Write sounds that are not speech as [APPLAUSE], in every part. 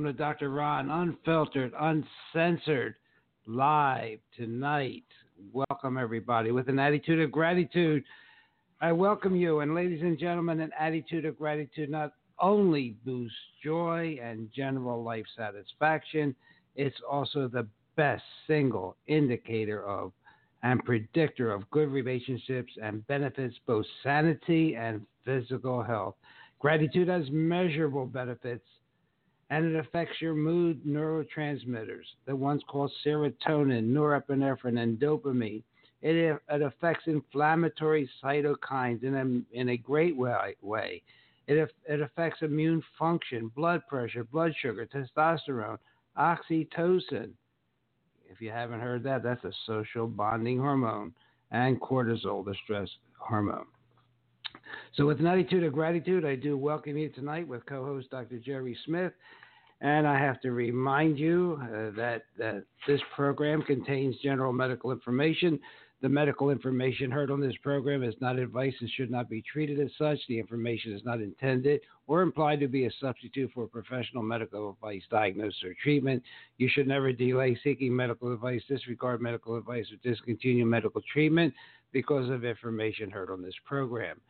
welcome to Dr. Ron, unfiltered, uncensored, live tonight. Welcome, everybody, with an attitude of gratitude. I welcome you, and ladies and gentlemen, an attitude of gratitude not only boosts joy and general life satisfaction, it's also the best single indicator of and predictor of good relationships and benefits both sanity and physical health. Gratitude has measurable benefits and it affects your mood neurotransmitters, the ones called serotonin, norepinephrine, and dopamine. It, it affects inflammatory cytokines in a, in a great way. It, it affects immune function, blood pressure, blood sugar, testosterone, oxytocin. If you haven't heard that, that's a social bonding hormone, and cortisol, the stress hormone. So, with an attitude of gratitude, I do welcome you tonight with co host Dr. Jerry Smith. And I have to remind you uh, that, that this program contains general medical information. The medical information heard on this program is not advice and should not be treated as such. The information is not intended or implied to be a substitute for professional medical advice, diagnosis, or treatment. You should never delay seeking medical advice, disregard medical advice, or discontinue medical treatment because of information heard on this program.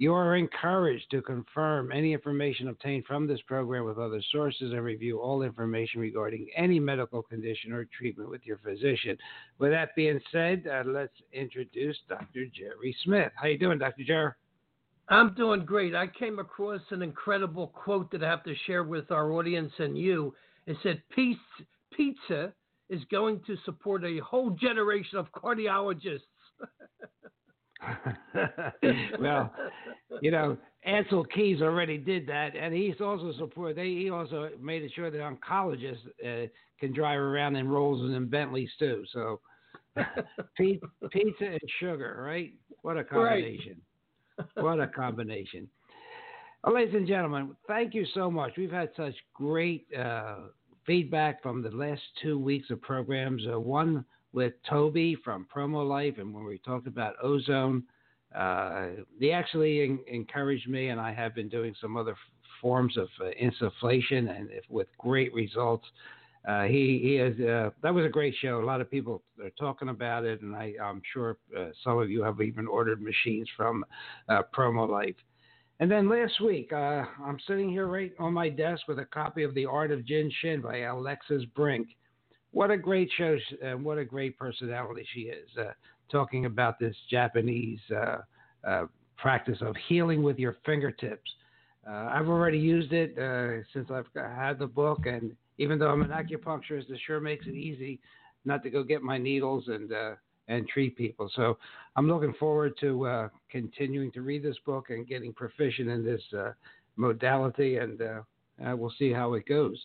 You are encouraged to confirm any information obtained from this program with other sources and review all information regarding any medical condition or treatment with your physician. With that being said, uh, let's introduce Dr. Jerry Smith. How you doing, Dr. Jerry? I'm doing great. I came across an incredible quote that I have to share with our audience and you. It said, pizza is going to support a whole generation of cardiologists." [LAUGHS] [LAUGHS] [LAUGHS] well, you know, Ancel Keys already did that, and he's also support. They he also made it sure that oncologists uh, can drive around in Rolls and in Bentleys too. So, [LAUGHS] pizza, and sugar, right? What a combination! what a combination! Well, ladies and gentlemen, thank you so much. We've had such great uh, feedback from the last two weeks of programs. Uh, one with Toby from Promo Life, and when we talked about ozone, uh, they actually en- encouraged me, and I have been doing some other f- forms of uh, insufflation, and if, with great results. Uh, he he has uh, that was a great show. A lot of people are talking about it, and I, I'm sure uh, some of you have even ordered machines from uh, Promo Life. And then last week, I'm sitting here right on my desk with a copy of The Art of Jin Shin by Alexis Brink what a great show and what a great personality she is uh, talking about this japanese uh, uh, practice of healing with your fingertips. Uh, i've already used it uh, since i've had the book and even though i'm an acupuncturist it sure makes it easy not to go get my needles and uh, and treat people. So i'm looking forward to continuing to read this book and getting proficient in this modality and we'll see how it goes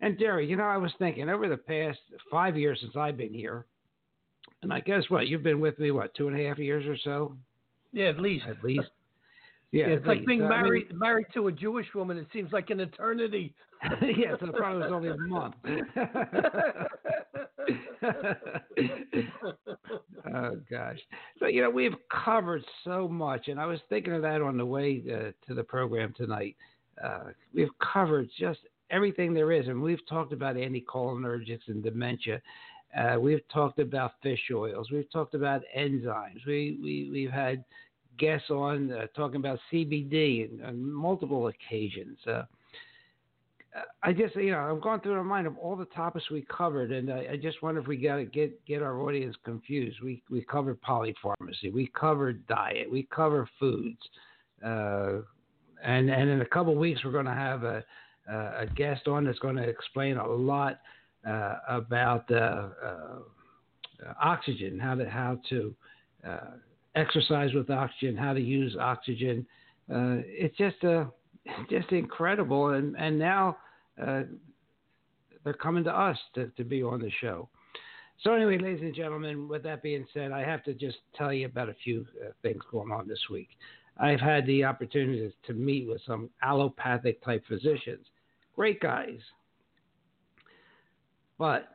and Jerry, you know, I was thinking over the past five years since I've been here, And I guess what you've been with me what two and a half years or so. Yeah, at least. At least. [LAUGHS] Yeah, yeah it's like least. being married I mean, married to a Jewish woman. It seems like an eternity. [LAUGHS] yeah, so probably was only a month. [LAUGHS] oh gosh. So you know we've covered so much, and I was thinking of that on the way uh, to the program tonight. Uh, we've covered just everything there is, and we've talked about anticholinergics and dementia. Uh, we've talked about fish oils. We've talked about enzymes. We we we've had guests on uh, talking about CBD on multiple occasions. Uh, I just, you know, I'm going through my mind of all the topics we covered, and I, I just wonder if we got to get get our audience confused. We we covered polypharmacy, we covered diet, we cover foods, uh, and and in a couple weeks we're going to have a a guest on that's going to explain a lot uh, about uh, uh oxygen, how to how to uh, exercise with oxygen, how to use oxygen. Uh, it's just a [LAUGHS] just incredible. And and now uh, they're coming to us to, to be on the show. So anyway, ladies and gentlemen, with that being said, I have to just tell you about a few uh, things going on this week. I've had the opportunity to meet with some allopathic type physicians, great guys, but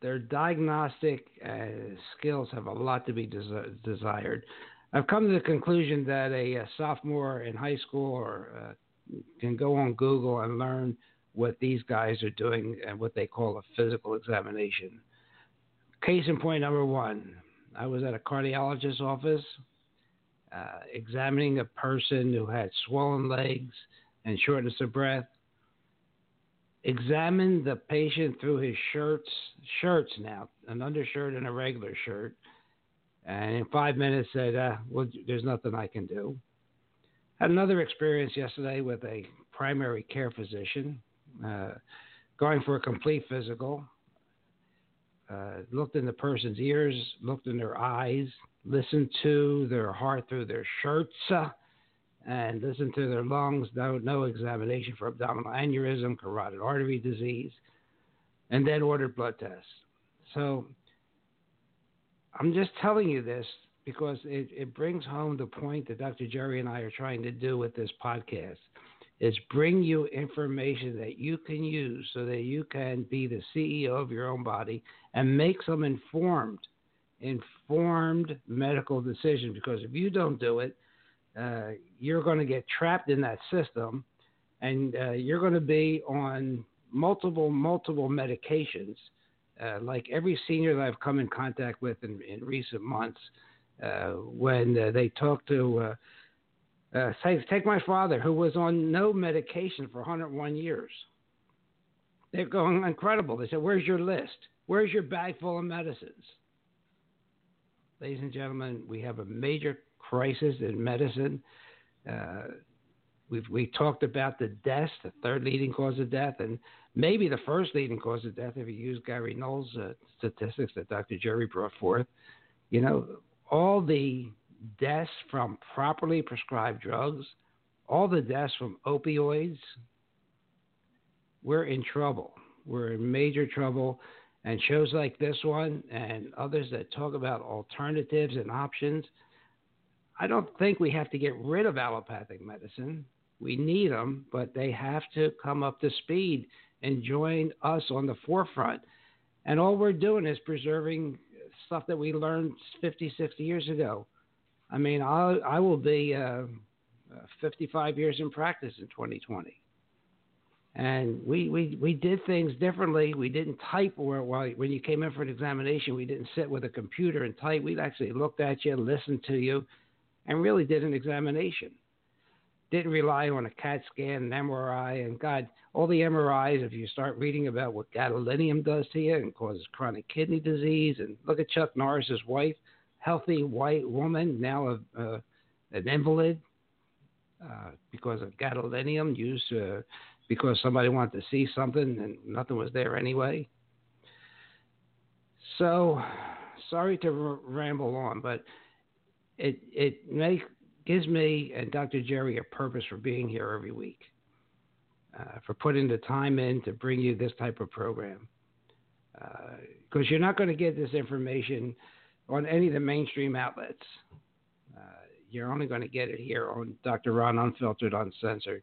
their diagnostic uh, skills have a lot to be des- desired. I've come to the conclusion that a, a sophomore in high school or uh, can go on Google and learn what these guys are doing and what they call a physical examination. Case in point number one I was at a cardiologist's office uh, examining a person who had swollen legs and shortness of breath. Examined the patient through his shirts, shirts now, an undershirt and a regular shirt, and in five minutes said, uh, "Well, there's nothing I can do." Had another experience yesterday with a primary care physician uh, going for a complete physical. Uh, looked in the person's ears, looked in their eyes, listened to their heart through their shirts, uh, and listen to their lungs. No, no examination for abdominal aneurysm, carotid artery disease, and then ordered blood tests. So I'm just telling you this because it, it brings home the point that Dr. Jerry and I are trying to do with this podcast is bring you information that you can use so that you can be the CEO of your own body and make some informed informed medical decisions because if you don't do it uh, you're going to get trapped in that system and uh, you're going to be on multiple multiple medications uh, like every senior that I've come in contact with in, in recent months uh, when uh, they talk to uh, take, take my father, who was on no medication for 101 years. They're going incredible. They said, Where's your list? Where's your bag full of medicines? Ladies and gentlemen, we have a major crisis in medicine. Uh, we've we talked about the deaths, the third leading cause of death, and maybe the first leading cause of death if you use Gary Null's uh, statistics that Dr. Jerry brought forth. You know, all the deaths from properly prescribed drugs, all the deaths from opioids, we're in trouble. We're in major trouble. And shows like this one and others that talk about alternatives and options, I don't think we have to get rid of allopathic medicine. We need them, but they have to come up to speed and join us on the forefront. And all we're doing is preserving stuff that we learned 50, 60 years ago. I mean, I'll, I will be uh, 55 years in practice in 2020. And we, we, we did things differently. We didn't type where, while, when you came in for an examination. We didn't sit with a computer and type. We actually looked at you, listened to you, and really did an examination. Didn't rely on a CAT scan, an MRI, and God, all the MRIs. If you start reading about what gadolinium does to you and causes chronic kidney disease, and look at Chuck Norris's wife healthy white woman, now a, uh, an invalid uh, because of gadolinium used uh, because somebody wanted to see something and nothing was there anyway. So, sorry to r- ramble on, but it it make, gives me and Dr. Jerry a purpose for being here every week, uh, for putting the time in to bring you this type of program. Because uh, you're not going to get this information on any of the mainstream outlets. Uh, you're only going to get it here on Dr. Ron Unfiltered, Uncensored.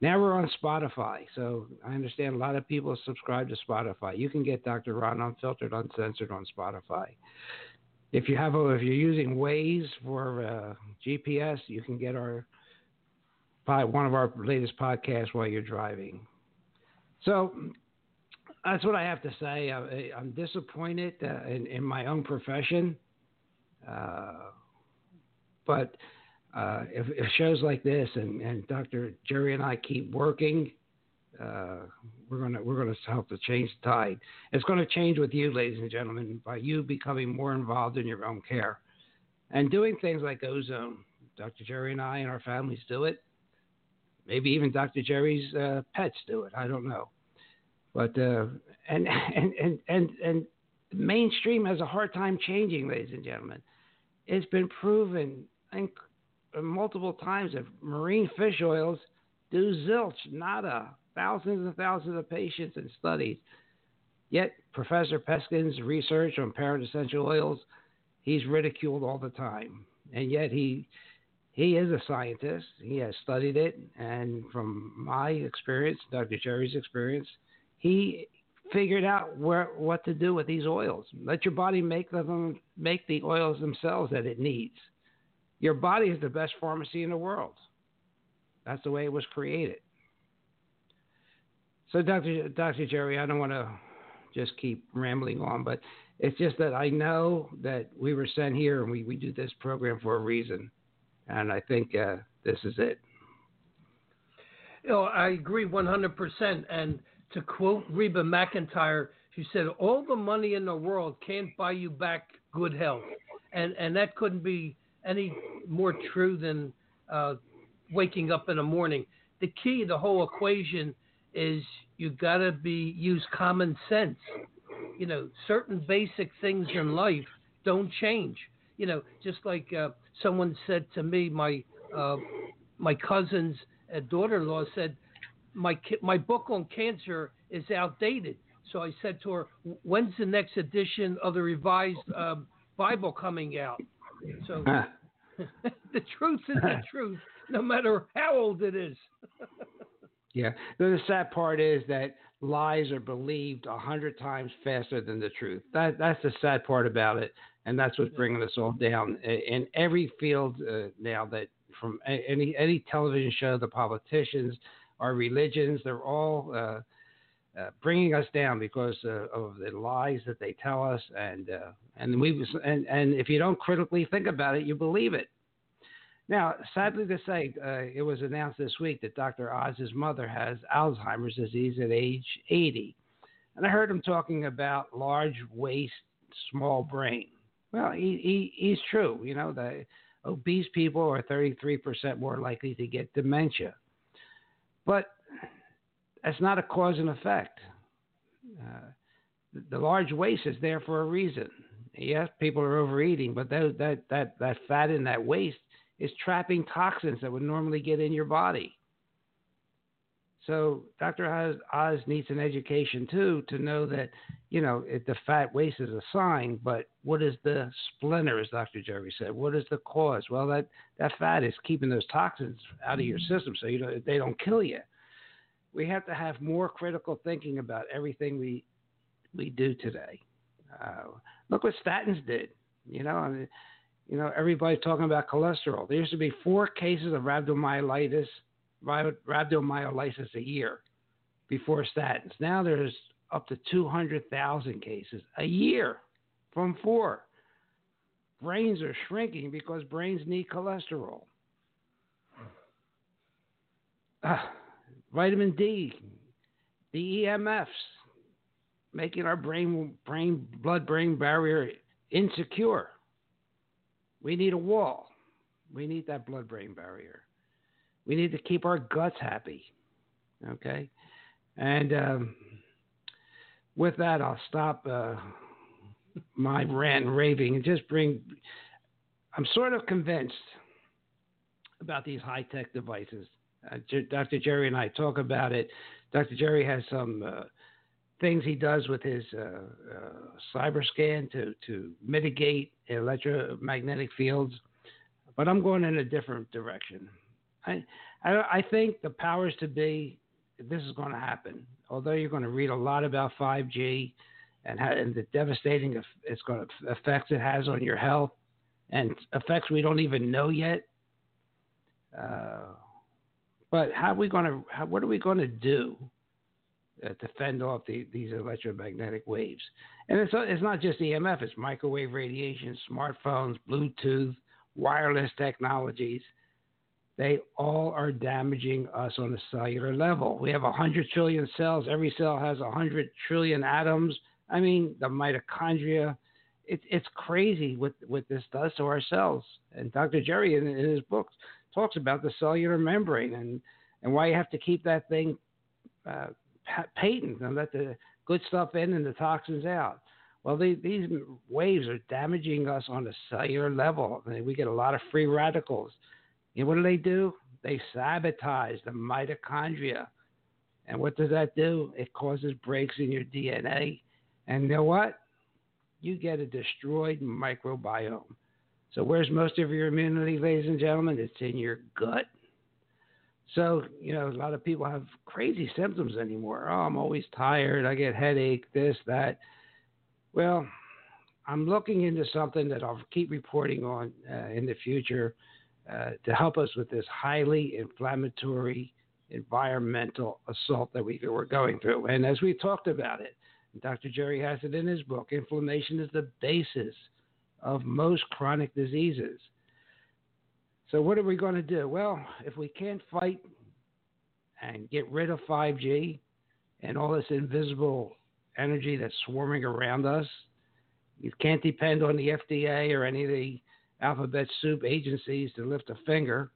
Now we're on Spotify, so I understand a lot of people subscribe to Spotify. You can get Dr. Ron Unfiltered, Uncensored on Spotify. If you have a, if you're using Waze for uh, GPS, you can get our one of our latest podcasts while you're driving. So that's what I have to say. I, am disappointed uh, in, in, my own profession, uh, but uh, if, if, shows like this and, and, Dr. Jerry and I keep working, uh, we're gonna we're gonna help to change the tide. It's going to change with you, ladies and gentlemen, by you becoming more involved in your own care and doing things like ozone. Dr. Jerry and I and our families do it. Maybe even Dr. Jerry's uh, pets do it. I don't know. But uh, and, and and and and mainstream has a hard time changing, ladies and gentlemen. It's been proven think, multiple times that marine fish oils do zilch, nada, thousands and thousands of patients and studies. Yet Professor Peskin's research on parent essential oils, he's ridiculed all the time, and yet he he is a scientist. He has studied it, and from my experience, Dr. Jerry's experience, he figured out where what to do with these oils. Let your body make them make the oils themselves that it needs. Your body is the best pharmacy in the world. That's the way it was created. So, Dr. Dr. Jerry, I don't want to just keep rambling on, but it's just that I know that we were sent here and we, we do this program for a reason. And I think uh, this is it. You know, I agree 100%. And to quote Reba McEntire, she said, "All the money in the world can't buy you back good health," and and that couldn't be any more true than uh, waking up in the morning. The key, the whole equation, is you got to be use common sense. You know, certain basic things in life don't change. You know, just like uh, someone said to me, my uh, my cousin's uh, daughter-in-law said, my my book on cancer is outdated. So I said to her, "When's the next edition of the revised uh, Bible coming out?" So [LAUGHS] [LAUGHS] the truth is the truth, no matter how old it is. [LAUGHS] yeah, the sad part is that lies are believed a hundred times faster than the truth. That that's the sad part about it, and that's what's bringing us all down in every field uh, now. That from any any television show, the politicians our religions, they're all uh, uh, bringing us down because uh, of the lies that they tell us, and uh, and we and and if you don't critically think about it, you believe it. Now, sadly to say, uh, it was announced this week that Dr. Oz's mother has Alzheimer's disease at age 80, and I heard him talking about large waist, small brain. Well, he, he he's true. You know, the obese people are 33% more likely to get dementia. But that's not a cause and effect. Uh, the large waist is there for a reason. Yes, people are overeating, but that, that, that, that fat in that waist is trapping toxins that would normally get in your body. So Dr. Oz, Oz, needs an education too to know that, you know, it, the fat waist is a sign, but what is the splinter, as Dr. Jerry said? What is the cause? Well, that, that fat is keeping those toxins out of your mm-hmm. system so you know they don't kill you. We have to have more critical thinking about everything we we do today. Uh, look what statins did. You know, I mean, you know, everybody's talking about cholesterol. There used to be four cases of rhabdomyolysis rhabdomyolysis a year before statins. Now there's up to 200,000 cases a year from four. Brains are shrinking because brains need cholesterol. Uh, vitamin D, the EMFs, making our brain, brain, blood brain barrier insecure. We need a wall. We need that blood brain barrier. We need to keep our guts happy. Okay? And um, with that, I'll stop uh, my rant and raving and just bring. I'm sort of convinced about these high tech devices. Uh, Dr. Jerry and I talk about it. Dr. Jerry has some uh, things he does with his uh, uh, cyber scan to to mitigate electromagnetic fields. But I'm going in a different direction. I I, I think the powers to be, this is going to happen. Although you're going to read a lot about 5G and, how, and the devastating it's going to effects it has on your health and effects we don't even know yet. Uh, but how are we going to? How, what are we going to do to fend off the, these electromagnetic waves? And it's it's not just EMF; it's microwave radiation, smartphones, Bluetooth, wireless technologies. They all are damaging us on a cellular level. We have 100 trillion cells. Every cell has 100 trillion atoms. I mean, the mitochondria. It's it's crazy what, what this does to our cells. And Dr. Jerry, in, in his books, talks about the cellular membrane and, and why you have to keep that thing uh, patent and let the good stuff in and the toxins out. Well, they, these waves are damaging us on a cellular level. We get a lot of free radicals. What do they do? They sabotage the mitochondria. And what does that do? It causes breaks in your DNA. And you know what? You get a destroyed microbiome. So, where's most of your immunity, ladies and gentlemen? It's in your gut. So, you know, a lot of people have crazy symptoms anymore. Oh, I'm always tired. I get headache, this, that. Well, I'm looking into something that I'll keep reporting on uh, in the future uh, to help us with this highly inflammatory environmental assault that we, we're going through. And as we talked about it, Dr. Jerry has it in his book, inflammation is the basis of most chronic diseases. So, what are we going to do? Well, if we can't fight and get rid of 5G and all this invisible energy that's swarming around us, you can't depend on the FDA or any of the alphabet soup agencies to lift a finger.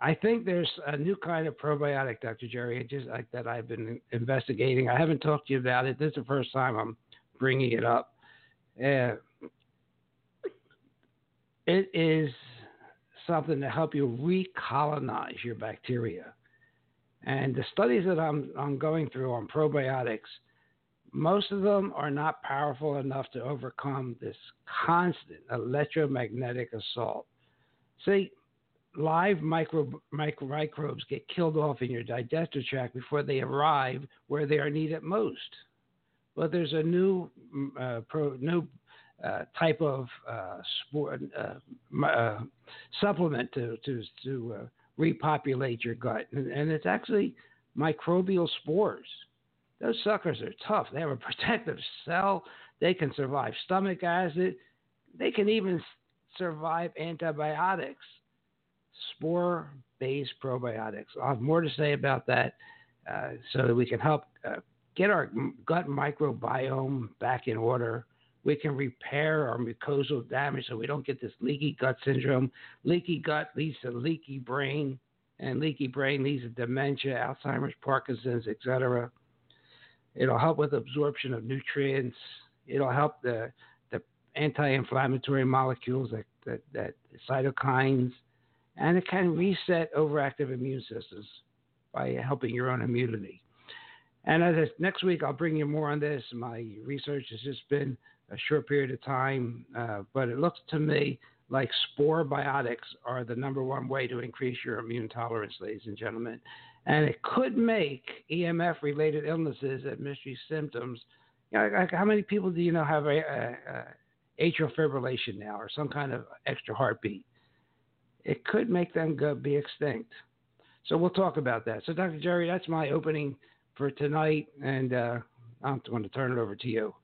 I think there's a new kind of probiotic, Dr. Jerry, just like that I've been investigating. I haven't talked to you about it. This is the first time I'm bringing it up. Uh, it is something to help you recolonize your bacteria. And the studies that I'm, I'm going through on probiotics, most of them are not powerful enough to overcome this constant electromagnetic assault. See, live micro, micro, microbes get killed off in your digestive tract before they arrive where they are needed most. But there's a new, mm, uh, pro, new uh, type of uh, sport, uh, uh, supplement to to to uh, repopulate your gut, and, and, it's actually microbial spores. Those suckers are tough. They have a [LAUGHS] protective cell. They can survive stomach acid. They can even survive antibiotics. Spore-based probiotics. I'll have more to say about that, so that we can help get our gut microbiome back in order we can repair our mucosal damage so we don't get this leaky gut syndrome. Leaky gut leads to leaky brain, and leaky brain leads to dementia, Alzheimer's, Parkinson's, etc. It'll help with absorption of nutrients. It'll help the the anti-inflammatory molecules that, that, that cytokines, and it can reset overactive immune systems by helping your own immunity. And as next week, I'll bring you more on this. My research has just been a short period of time, uh, but it looks to me like spore biotics are the number one way to increase your immune tolerance, ladies and gentlemen. And it could make EMF related illnesses and mystery symptoms. You know, like how many people do you know have a, a, a atrial fibrillation now or some kind of extra heartbeat? It could make them go be extinct. So we'll talk about that. So, Dr. Jerry, that's my opening for tonight, and uh, I'm going to turn it over to you.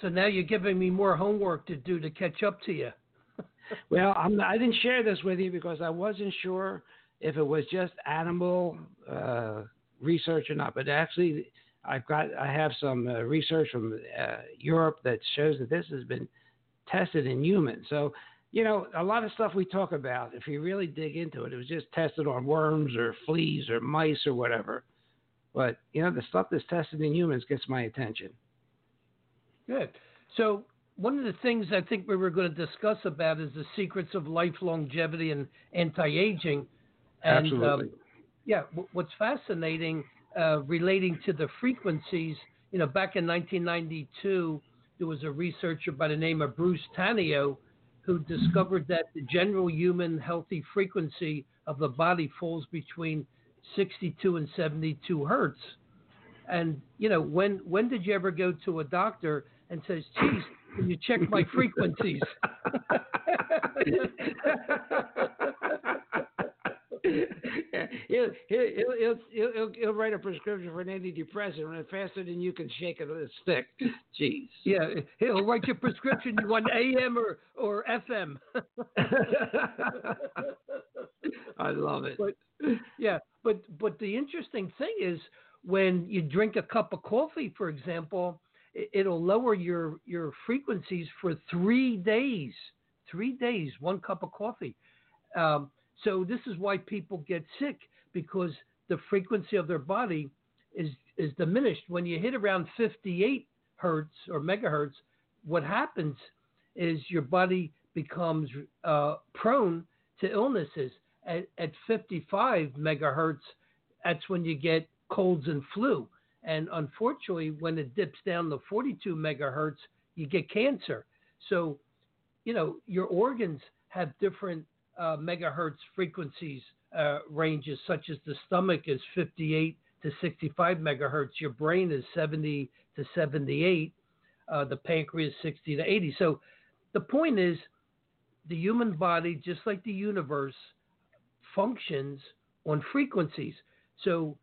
So now you're giving me more homework to do to catch up to you. [LAUGHS] well, I'm, I did not share this with you because I wasn't sure if it was just animal uh, research or not. But actually, I've got I have some uh, research from uh, Europe that shows that this has been tested in humans. So you know, a lot of stuff we talk about, if you really dig into it, it was just tested on worms or fleas or mice or whatever. But you know, the stuff that's tested in humans gets my attention. Good. So one of the things I think we were going to discuss about is the secrets of life longevity and anti-aging. And, Absolutely. Um, yeah, what's fascinating uh, relating to the frequencies you know, back in 1992, there was a researcher by the name of Bruce Tainio who discovered that the general human healthy frequency of the body falls between 62 and 72 hertz. And you know, when when did you ever go to a doctor and says, "Geez, can you check my frequencies?" he'll, he'll, he'll, he'll, write a prescription for an antidepressant and faster than you can shake it with a stick. Jeez. Yeah, he'll write your prescription. You want AM or, or FM. [LAUGHS] I love it. But, yeah, but but the interesting thing is when you drink a cup of coffee, for example, it'll lower your your frequencies for three days. Three days, one cup of coffee. Um, so this is why people get sick because the frequency of their body is is diminished. When you hit around 58 hertz or megahertz, what happens is your body becomes uh, prone to illnesses. At, at 55 megahertz, that's when you get colds and flu. And unfortunately, when it dips down to 42 megahertz, you get cancer. So, you know, your organs have different uh, megahertz frequencies uh, ranges, such as the stomach is 58 to 65 megahertz, your brain is 70 to 78, uh, the pancreas 60 to 80. So the point is, the human body, just like the universe, functions on frequencies. So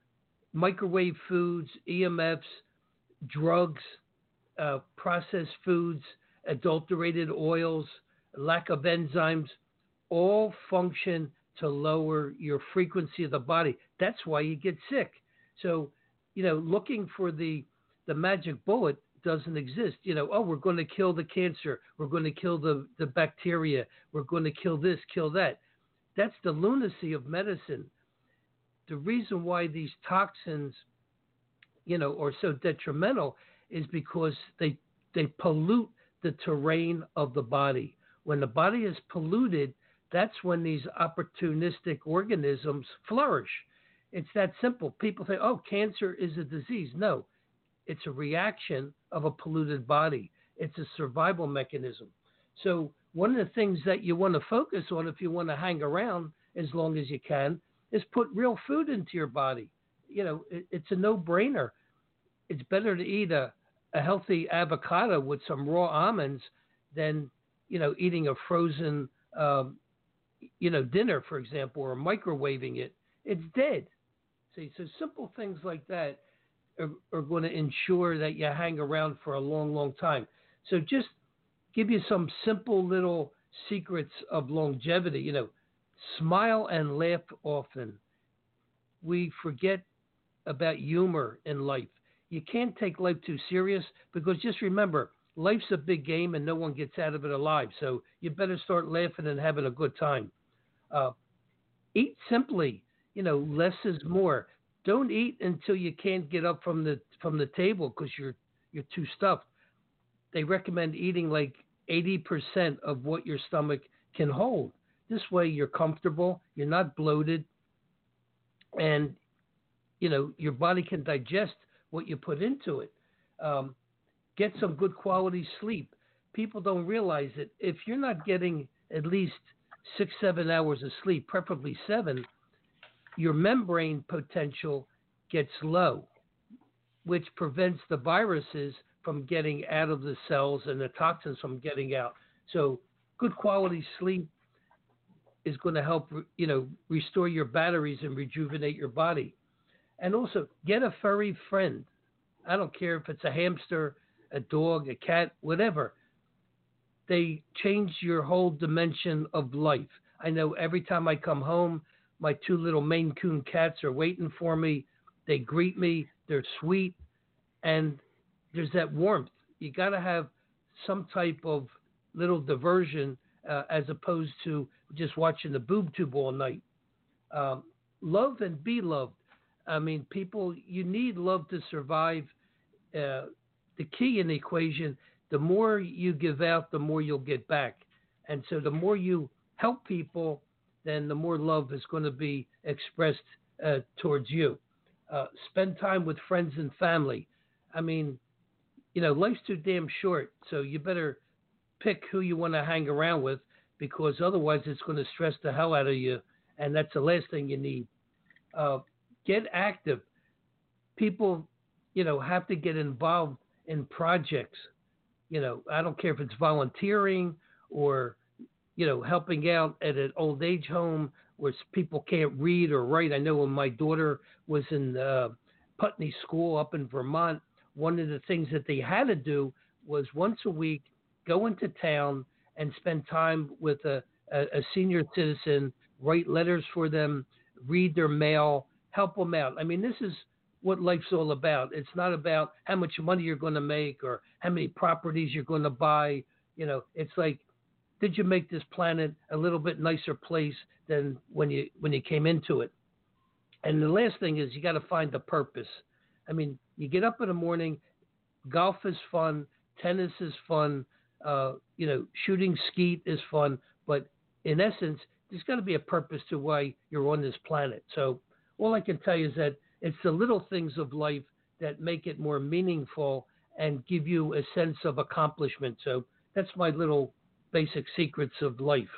microwave foods, EMFs, drugs, uh, processed foods, adulterated oils, lack of enzymes, all function to lower your frequency of the body. That's why you get sick. So, you know, looking for the the magic bullet doesn't exist. You know, oh, we're going to kill the cancer, we're going to kill the the bacteria, we're going to kill this, kill that. That's the lunacy of medicine. The reason why these toxins, you know, are so detrimental is because they they pollute the terrain of the body. When the body is polluted, that's when these opportunistic organisms flourish. It's that simple. People say, oh, cancer is a disease. No, it's a reaction of a polluted body, it's a survival mechanism. So, one of the things that you want to focus on if you want to hang around as long as you can is put real food into your body. You know, it, it's a no brainer. It's better to eat a, a healthy avocado with some raw almonds than, you know, eating a frozen um, you know, dinner, for example, or microwaving it, it's dead. See, so simple things like that are, are going to ensure that you hang around for a long, long time. So just give you some simple little secrets of longevity. You know, smile and laugh often. We forget about humor in life. You can't take life too serious because just remember, life's a big game and no one gets out of it alive. So you better start laughing and having a good time. Uh, eat simply. You know, less is more. Don't eat until you can't get up from the from the table because you're you're too stuffed. They recommend eating like 80% of what your stomach can hold. This way, you're comfortable. You're not bloated, and you know your body can digest what you put into it. Um, get some good quality sleep. People don't realize that if you're not getting at least six, seven hours of sleep, preferably seven, your membrane potential gets low, which prevents the viruses from getting out of the cells and the toxins from getting out. So, good quality sleep is going to help, you know, restore your batteries and rejuvenate your body. And also, get a furry friend. I don't care if it's a hamster, a dog, a cat, whatever. They change your whole dimension of life. I know every time I come home, my two little Maine Coon cats are waiting for me. They greet me. They're sweet, and there's that warmth. You got to have some type of little diversion uh, as opposed to just watching the boob tube all night. Um, love and be loved. I mean, people, you need love to survive. Uh, the key in the equation, the more you give out, the more you'll get back. And so the more you help people, then the more love is going to be expressed uh, towards you. Uh, spend time with friends and family. I mean, you know, life's too damn short. So you better pick who you want to hang around with because otherwise it's going to stress the hell out of you. And that's the last thing you need. Uh, get active. People, you know, have to get involved in projects. You know, I don't care if it's volunteering or, you know, helping out at an old age home where people can't read or write. I know when my daughter was in uh, Putney School up in Vermont, one of the things that they had to do was once a week go into town and spend time with a, a, a senior citizen, write letters for them, read their mail, help them out. I mean, this is what life's all about. It's not about how much money you're going to make or how many properties you're going to buy. You know, it's like, did you make this planet a little bit nicer place than when you when you came into it? And the last thing is you got to find the purpose. I mean, you get up in the morning, golf is fun, tennis is fun, uh, you know, shooting skeet is fun, but in essence, there's got to be a purpose to why you're on this planet. So all I can tell you is that it's the little things of life that make it more meaningful and give you a sense of accomplishment. So that's my little basic secrets of life.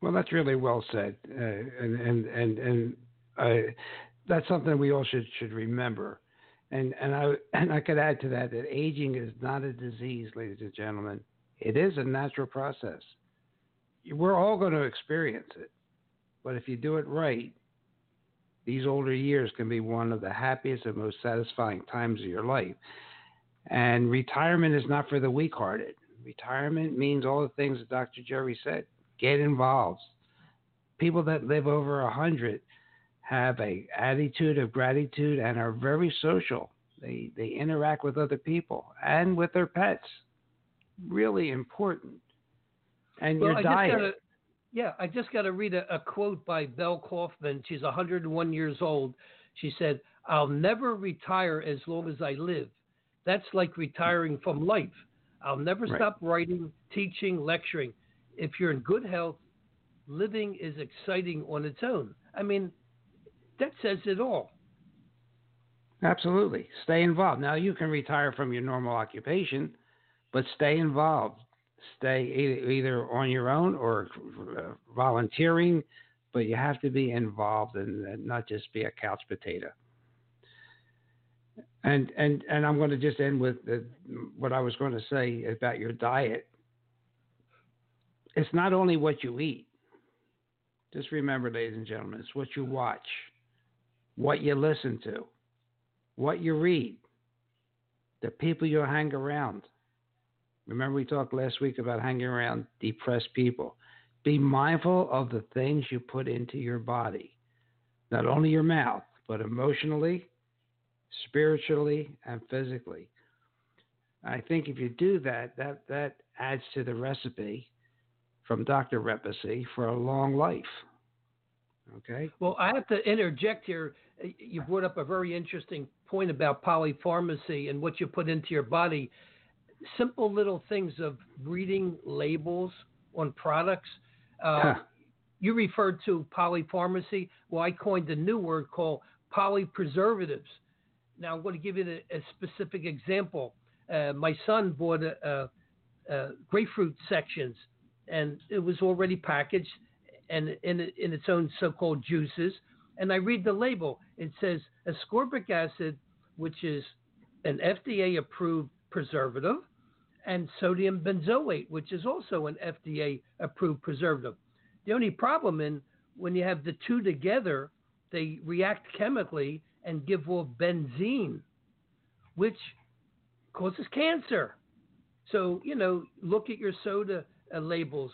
Well, that's really well said, uh, and and and and that's something we all should should remember. And and I [CLEARS THROAT] and I could add to that that aging is not a disease, ladies and gentlemen. It is a natural process. We're all going to experience it, but if you do it right, these older years can be one of the happiest and most satisfying times of your life. And retirement is not for the weak-hearted. Retirement means all the things that Dr. Jerry said. Get involved. People that live over a hundred have a attitude of gratitude and are very social. They they interact with other people and with their pets. Really important. And well, your I diet. Gotta, yeah, I just got to read a, a quote by Bel Kaufman. She's 101 years old. She said, "I'll never retire as long as I live. That's like retiring from life. I'll never Right. stop writing, teaching, lecturing. If you're in good health, living is exciting on its own. I mean, that says it all. Absolutely. Stay involved. Now, you can retire from your normal occupation, but stay involved. Stay either on your own or uh, volunteering, but you have to be involved and and not just be a couch potato. And and and I'm going to just end with the, what I was going to say about your diet. It's not only what you eat. Just remember, ladies and gentlemen, it's what you watch, what you listen to, what you read, the people you hang around. Remember, we talked last week about hanging around depressed people. Be mindful of the things you put into your body, not only your mouth, but emotionally, spiritually, and physically. I think if you do that, that, that adds to the recipe from Dr. Repasy for a long life. Okay? Well, I have to interject here. You brought up a very interesting point about polypharmacy and what you put into your body. Simple little things of reading labels on products. Uh, Huh. You referred to polypharmacy. Well, I coined a new word called polypreservatives. Now, I'm going to give you a, a specific example. Uh, my son bought a, a, a grapefruit sections, and it was already packaged and in, in its own so-called juices. And I read the label. It says ascorbic acid, which is an FDA-approved preservative, and sodium benzoate, which is also an FDA-approved preservative. The only problem in when you have the two together, they react chemically and give off benzene, which causes cancer. So you know, look at your soda uh, labels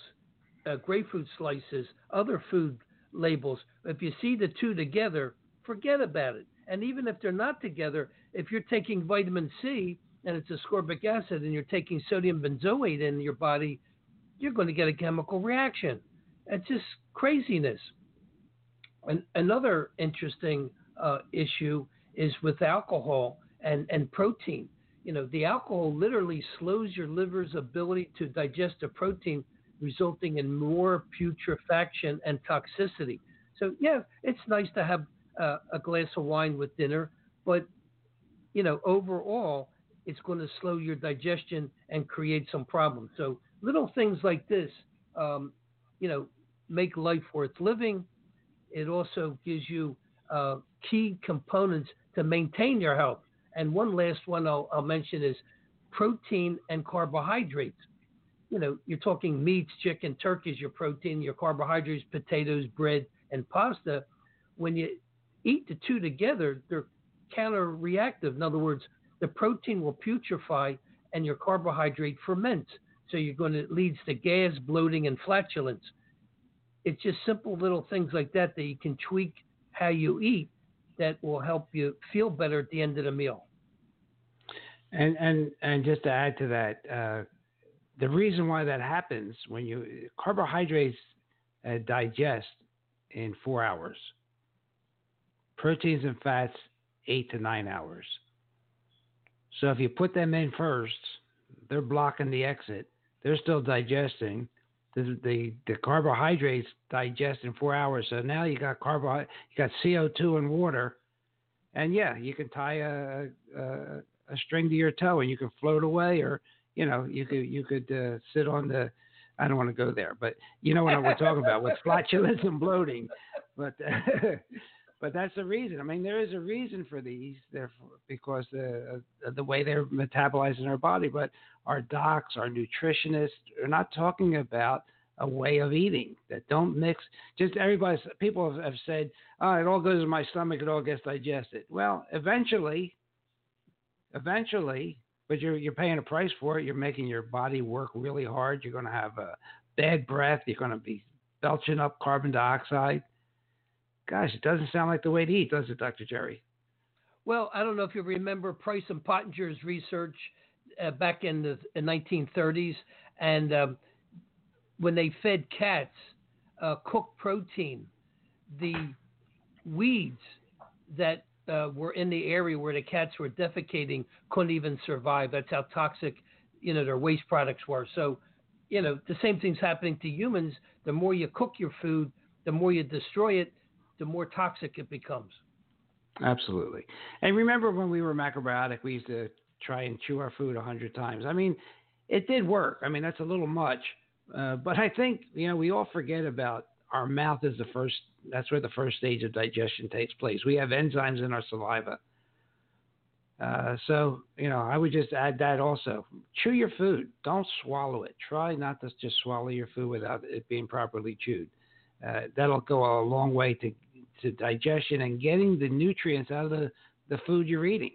uh, grapefruit slices, other food labels. If you see the two together, forget about it. And even if they're not together, if you're taking vitamin C and it's ascorbic acid and you're taking sodium benzoate in your body, you're going to get a chemical reaction. It's just craziness. And another interesting uh, issue is with alcohol and, and protein. You know, the alcohol literally slows your liver's ability to digest the protein resulting in more putrefaction and toxicity. So yeah, it's nice to have uh, a glass of wine with dinner, but you know overall, it's going to slow your digestion and create some problems. So little things like this, um, you know, make life worth living. It also gives you uh, key components to maintain your health. And one last one I'll, I'll mention is protein and carbohydrates. You know, you're talking meats, chicken, turkey is your protein, your carbohydrates, potatoes, bread, and pasta. When you eat the two together, they're counter reactive. In other words, the protein will putrefy and your carbohydrate ferments. So you're going to leads to gas, bloating, and flatulence. It's just simple little things like that that you can tweak how you eat that will help you feel better at the end of the meal. And and and just to add to that, uh, the reason why that happens when you carbohydrates uh, digest in four hours, proteins and fats eight to nine hours. So if you put them in first, they're blocking the exit. They're still digesting. The, the, the carbohydrates digest in four hours. So now you got carbo, you got CO two and water, and yeah, you can tie a, a, a string to your toe and you can float away, or you know you could you could uh, sit on the. I don't want to go there, but you know what we're talking about with [LAUGHS] flatulence and bloating. But uh, [LAUGHS] but that's the reason. I mean, there is a reason for these, therefore, because the uh, the way they're metabolized in our body. But our docs, our nutritionists, are not talking about a way of eating that don't mix. Just everybody, people have said, "Oh, it all goes in my stomach. It all gets digested." Well, eventually, eventually, but you're you're paying a price for it. You're making your body work really hard. You're going to have a bad breath. You're going to be belching up carbon dioxide Gosh, it doesn't sound like the way to eat, does it, Dr. Jerry? Well, I don't know if you remember Price and Pottenger's research uh, back in the in 1930s, and um, when they fed cats uh, cooked protein, the weeds that uh, were in the area where the cats were defecating couldn't even survive. That's how toxic, you know, their waste products were. So, you know, the same thing's happening to humans. The more you cook your food, the more you destroy it, the more toxic it becomes. Absolutely. And remember when we were macrobiotic, we used to try and chew our food a hundred times. I mean, it did work. I mean, that's a little much, uh, but I think you know we all forget about our mouth is the first. That's where the first stage of digestion takes place. We have enzymes in our saliva. Uh, so you know, I would just add that also. Chew your food. Don't swallow it. Try not to just swallow your food without it being properly chewed. Uh, that'll go a long way to to digestion and getting the nutrients out of the, the food you're eating.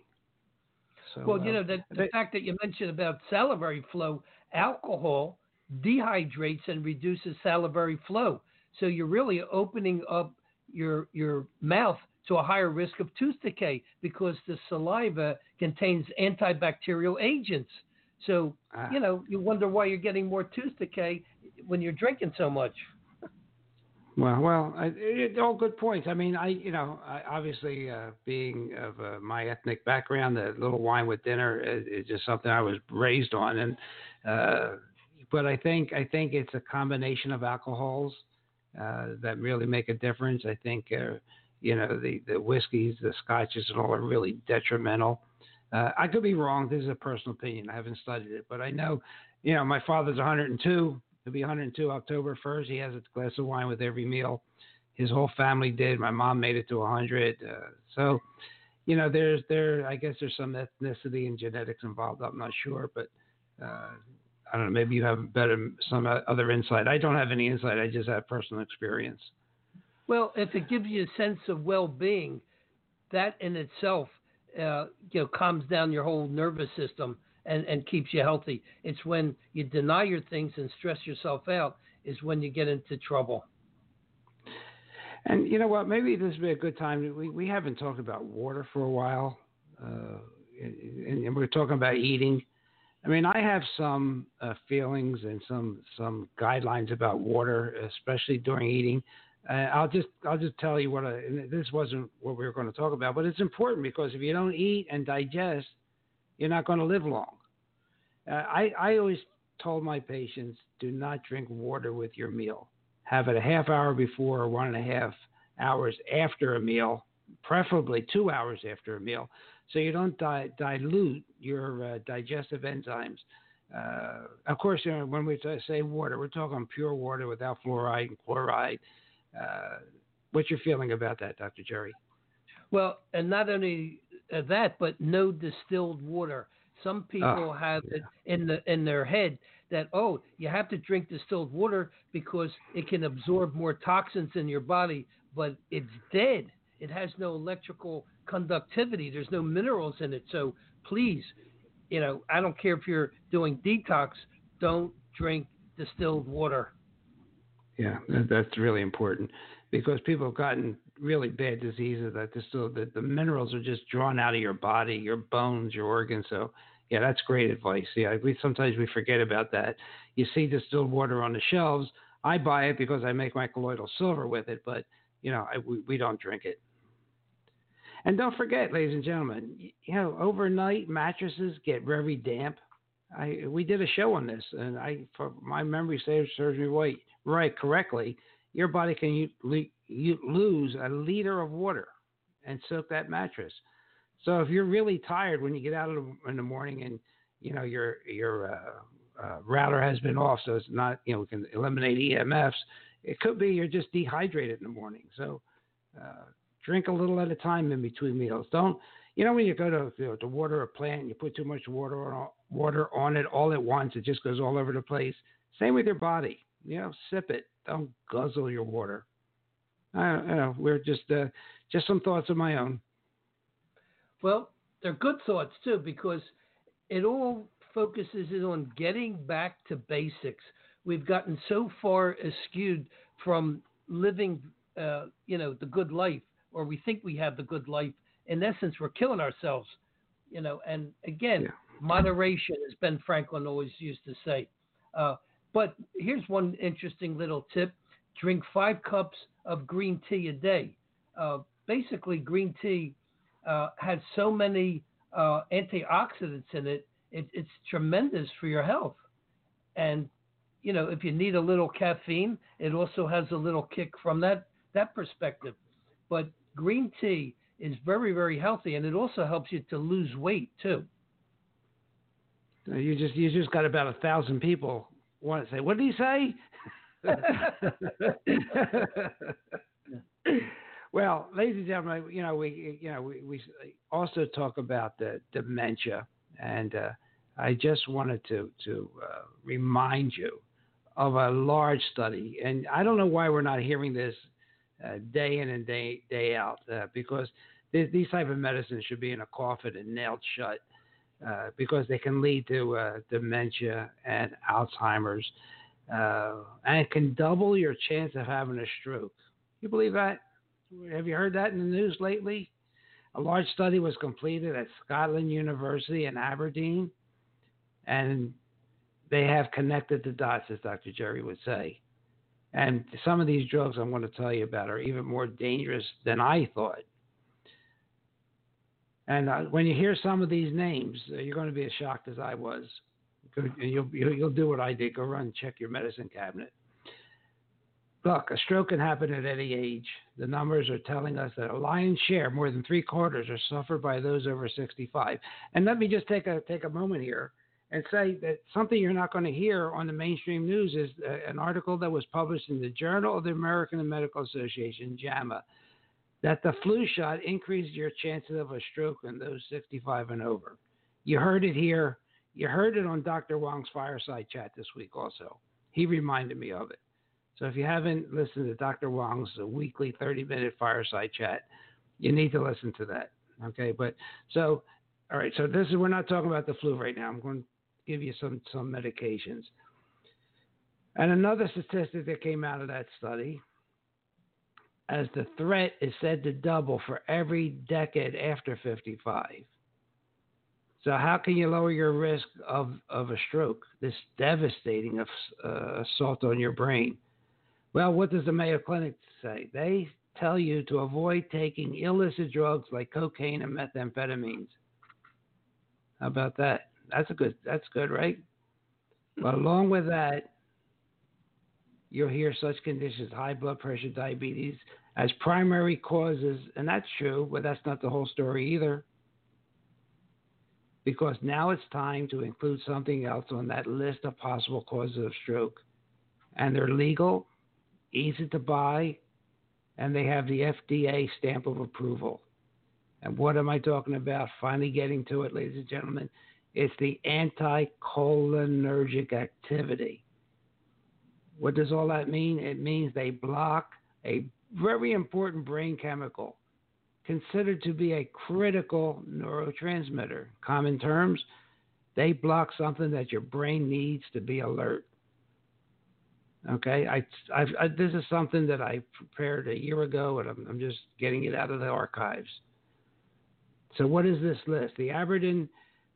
So, well, you uh, know, the, the fact that you mentioned about salivary flow, alcohol dehydrates and reduces salivary flow. So you're really opening up your your mouth to a higher risk of tooth decay because the saliva contains antibacterial agents. So, ah. you know, you wonder why you're getting more tooth decay when you're drinking so much. Well, well, I, it, all good points. I mean, I, you know, I, obviously, uh, being of uh, my ethnic background, the little wine with dinner is, is, just something I was raised on, and uh, but I think I think it's a combination of alcohols uh, that really make a difference. I think, uh, you know, the the whiskeys, the scotches, and all are really detrimental. Uh, I could be wrong. This is a personal opinion. I haven't studied it, but I know, you know, my father's 102 He'll be 102 October 1st. He has a glass of wine with every meal. His whole family did. My mom made it to 100. Uh, so, you know, there's there. I guess there's some ethnicity and genetics involved. I'm not sure, but uh, I don't know. Maybe you have better some other insight. I don't have any insight. I just have personal experience. Well, if it gives you a sense of well-being, that in itself, uh, you know, calms down your whole nervous system and, and keeps you healthy. It's when you deny your things and stress yourself out is when you get into trouble. And you know what? Maybe this would be a good time. We we haven't talked about water for a while, uh, and, and, we're talking about eating. I mean, I have some uh, feelings and some some guidelines about water, especially during eating. Uh, I'll just I'll just tell you what. I, this wasn't what we were going to talk about, but it's important because if you don't eat and digest, you're not going to live long. Uh, I, I always told my patients do not drink water with your meal. Have it a half hour before or one and a half hours after a meal, preferably two hours after a meal, so you don't di- dilute your uh, digestive enzymes. Uh, of course, you know, when we say water, we're talking pure water without fluoride and chloride. Uh, what's your feeling about that, Dr. Jerry? Well, and not only that, but no distilled water. Some ah, people oh, have yeah. it in the in their head that oh, you have to drink distilled water because it can absorb more toxins in your body, but it's dead. It has no electrical conductivity. There's no minerals in it. So please, you know, I don't care if you're doing detox, don't drink distilled water. Yeah, that's really important because people have gotten really bad diseases that distilled that the minerals are just drawn out of your body, your bones, your organs. So yeah, that's great advice. Yeah, we sometimes we forget about that. You see distilled water on the shelves. I buy it because I make my colloidal silver with it, but you know, I, we, we don't drink it. And don't forget, ladies and gentlemen, you know, overnight mattresses get very damp. I we did a show on this, and I, for my memory serves me right, right correctly, your body can you, lose a liter of water and soak that mattress. So if you're really tired when you get out in the morning and you know your your uh, uh, router has been off, so it's not you know we can eliminate EMFs. It could be you're just dehydrated in the morning. So uh, drink a little at a time in between meals. Don't you know when you go to you know, to water a plant, you put too much water on water on it all at once, it just goes all over the place. Same with your body. You know, sip it. Don't guzzle your water. I don't know. We're just uh, just some thoughts of my own. Well, they're good thoughts too because it all focuses in on getting back to basics. We've gotten so far eschewed from living, uh, you know, the good life, or we think we have the good life. In essence, we're killing ourselves, you know. And again, yeah. moderation, as Ben Franklin always used to say. Uh, but here's one interesting little tip: drink five cups of green tea a day. Uh, basically, green tea uh, has so many uh, antioxidants in it, it, it's tremendous for your health. And you know, if you need a little caffeine, it also has a little kick from that that perspective. But green tea is very very healthy, and it also helps you to lose weight too. You just you just got about a thousand people want to say, what did he say? [LAUGHS] [LAUGHS] Well, ladies and gentlemen, you know we you know we, we also talk about the dementia, and uh, I just wanted to to uh, remind you of a large study, and I don't know why we're not hearing this uh, day in and day day out uh, because th- these type of medicines should be in a coffin and nailed shut uh, because they can lead to uh, dementia and Alzheimer's, and it can double your chance of having a stroke. You believe that? Have you heard that in the news lately? A large study was completed at Scotland University in Aberdeen, and they have connected the dots, as Dr. Jerry would say. And some of these drugs I'm going to tell you about are even more dangerous than I thought. And uh, when you hear some of these names, uh, you're going to be as shocked as I was. You'll, you'll, do what I did go run and check your medicine cabinet. Look, a stroke can happen at any age. The numbers are telling us that a lion's share, more than three quarters, are suffered by those over 65. And let me just take a take a moment here and say that something you're not going to hear on the mainstream news is uh, an article that was published in the Journal of the American Medical Association, JAMA, that the flu shot increased your chances of a stroke in those 65 and over. You heard it here. You heard it on Dr. Wong's fireside chat this week also. He reminded me of it. So if you haven't listened to Dr. Wong's weekly 30 minute fireside chat, you need to listen to that. Okay. But so, all right. So this is, we're not talking about the flu right now. I'm going to give you some, some medications. And another statistic that came out of that study, as the threat is said to double for every decade after 55. So how can you lower your risk of, of a stroke, this devastating uh, assault on your brain? Well, what does the Mayo Clinic say? They tell you to avoid taking illicit drugs like cocaine and methamphetamines. How about that? That's a good. That's good, right? But along with that, you'll hear such conditions: high blood pressure, diabetes, as primary causes, and that's true, but that's not the whole story either. Because now it's time to include something else on that list of possible causes of stroke. And they're legal, easy to buy, and they have the FDA stamp of approval. And what am I talking about? Finally getting to it, ladies and gentlemen. It's the anticholinergic activity. What does all that mean? It means they block a very important brain chemical considered to be a critical neurotransmitter. Common terms, they block something that your brain needs to be alert. Okay, I, I, this is something that I prepared a year ago, and I'm, I'm, just getting it out of the archives. So, what is this list? The Aberdeen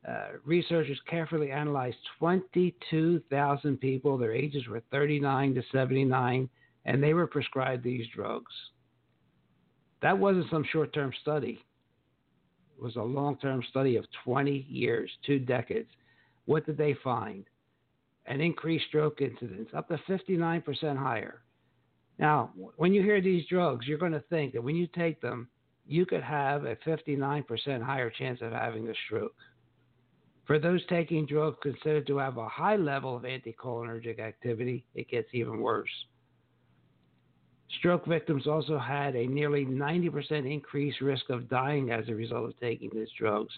uh, researchers carefully analyzed 22,000 people. Their ages were 39 to 79, and they were prescribed these drugs. That wasn't some short term study, it was a long term study of 20 years, two decades. What did they find? An increased stroke incidence, up to 59% higher. Now, when you hear these drugs, you're going to think that when you take them, you could have a 59% higher chance of having a stroke. For those taking drugs considered to have a high level of anticholinergic activity, it gets even worse. Stroke victims also had a nearly 90% increased risk of dying as a result of taking these drugs.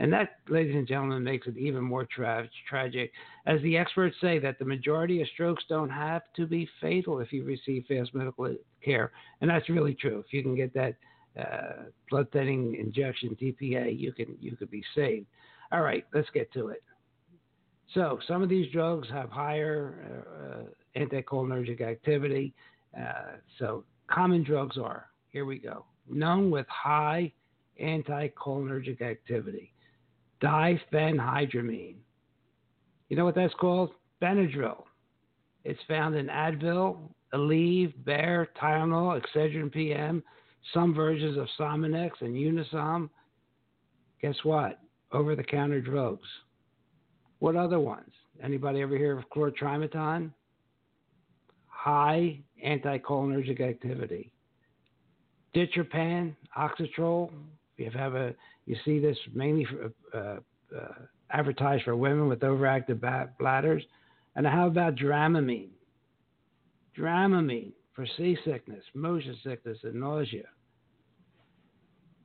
And that, ladies and gentlemen, makes it even more tra- tragic, as the experts say that the majority of strokes don't have to be fatal if you receive fast medical care. And that's really true. If you can get that uh, blood thinning injection, TPA, you can you could be saved. All right, let's get to it. So, some of these drugs have higher uh, anticholinergic activity. Uh, so common drugs are, here we go, known with high anticholinergic activity. Diphenhydramine. You know what that's called? Benadryl. It's found in Advil, Aleve, Bayer, Tylenol, Excedrin PM, some versions of Sominex and Unisom. Guess what? Over-the-counter drugs. What other ones? Anybody ever hear of Chlor-Trimeton? High anticholinergic activity. Ditropan, Oxytrol. If you have a, you see this mainly for, uh, uh, advertised for women with overactive bladders. And how about Dramamine? Dramamine for seasickness, motion sickness, and nausea.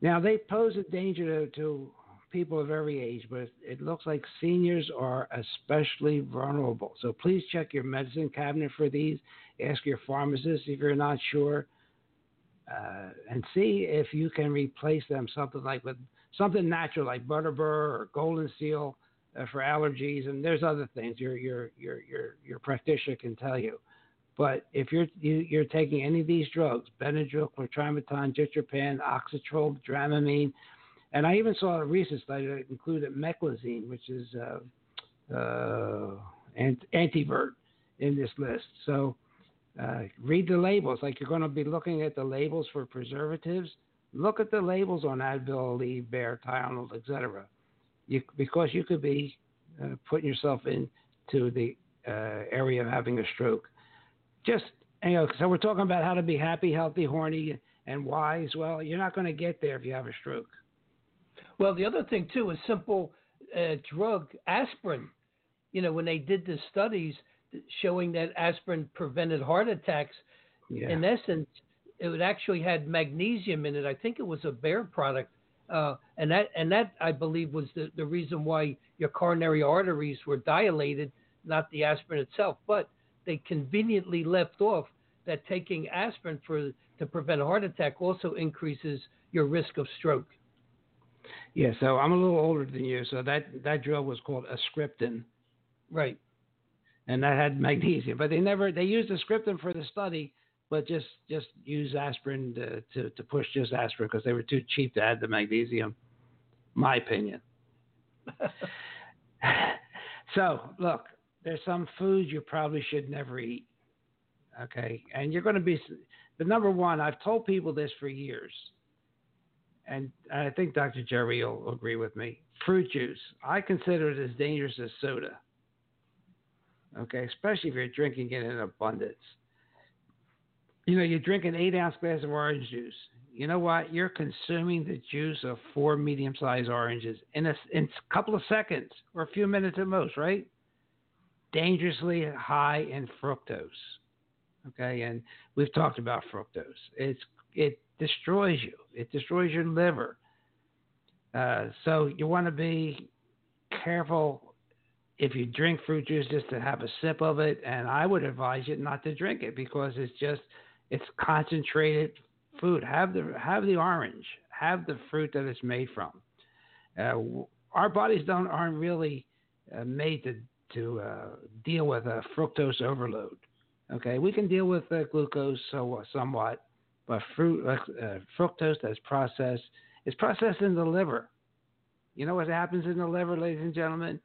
Now they pose a danger to, to people of every age, but it looks like seniors are especially vulnerable. So please check your medicine cabinet for these. Ask your pharmacist if you're not sure, uh, and see if you can replace them something like with something natural like Butterbur or Golden Seal uh, for allergies. And there's other things your your your your your practitioner can tell you. But if you're you, are you are taking any of these drugs, Benadryl, Chlor-Trimeton, Ditropan, Oxytrol, Dramamine, and I even saw a recent study that included meclizine, which is uh, uh, antivert in this list. So uh, read the labels. Like you're going to be looking at the labels for preservatives. Look at the labels on Advil, Aleve, Bayer, Tylenol, etc. You, because you could be uh, putting yourself into the uh, area of having a stroke. Just you know, so we're talking about how to be happy, healthy, horny, and wise. Well, you're not going to get there if you have a stroke. Well, the other thing too is simple uh, drug aspirin. You know, when they did the studies showing that aspirin prevented heart attacks, yeah. in essence, it actually had magnesium in it. I think it was a Bayer product, uh, and that and that I believe was the, the reason why your coronary arteries were dilated, not the aspirin itself. But they conveniently left off that taking aspirin for to prevent a heart attack also increases your risk of stroke. Yeah, so I'm a little older than you, so that that drug was called ascriptin. Right. And that had magnesium, but they never they used ascriptin for the study, but just just use aspirin to to, to push just aspirin because they were too cheap to add the magnesium. My opinion. [LAUGHS] so look, there's some foods you probably should never eat. Okay, and you're going to be the number one. I've told people this for years and I think Dr. Jerry will agree with me. Fruit juice, I consider it as dangerous as soda. Okay, especially if you're drinking it in abundance. You know, you drink an eight ounce glass of orange juice. you know what? You're consuming the juice of four medium-sized oranges in a, in a couple of seconds or a few minutes at most, right? Dangerously high in fructose. Okay, and we've talked about fructose. It's it destroys you. It destroys your liver. Uh, so you want to be careful if you drink fruit juice just to have a sip of it. And I would advise you not to drink it because it's just it's concentrated food. Have the have the orange. Have the fruit that it's made from. Uh, our bodies don't aren't really uh, made to to uh, deal with a fructose overload. Okay, we can deal with glucose so, somewhat, but fruit uh, uh, fructose that's processed is processed in the liver. You know what happens in the liver, ladies and gentlemen?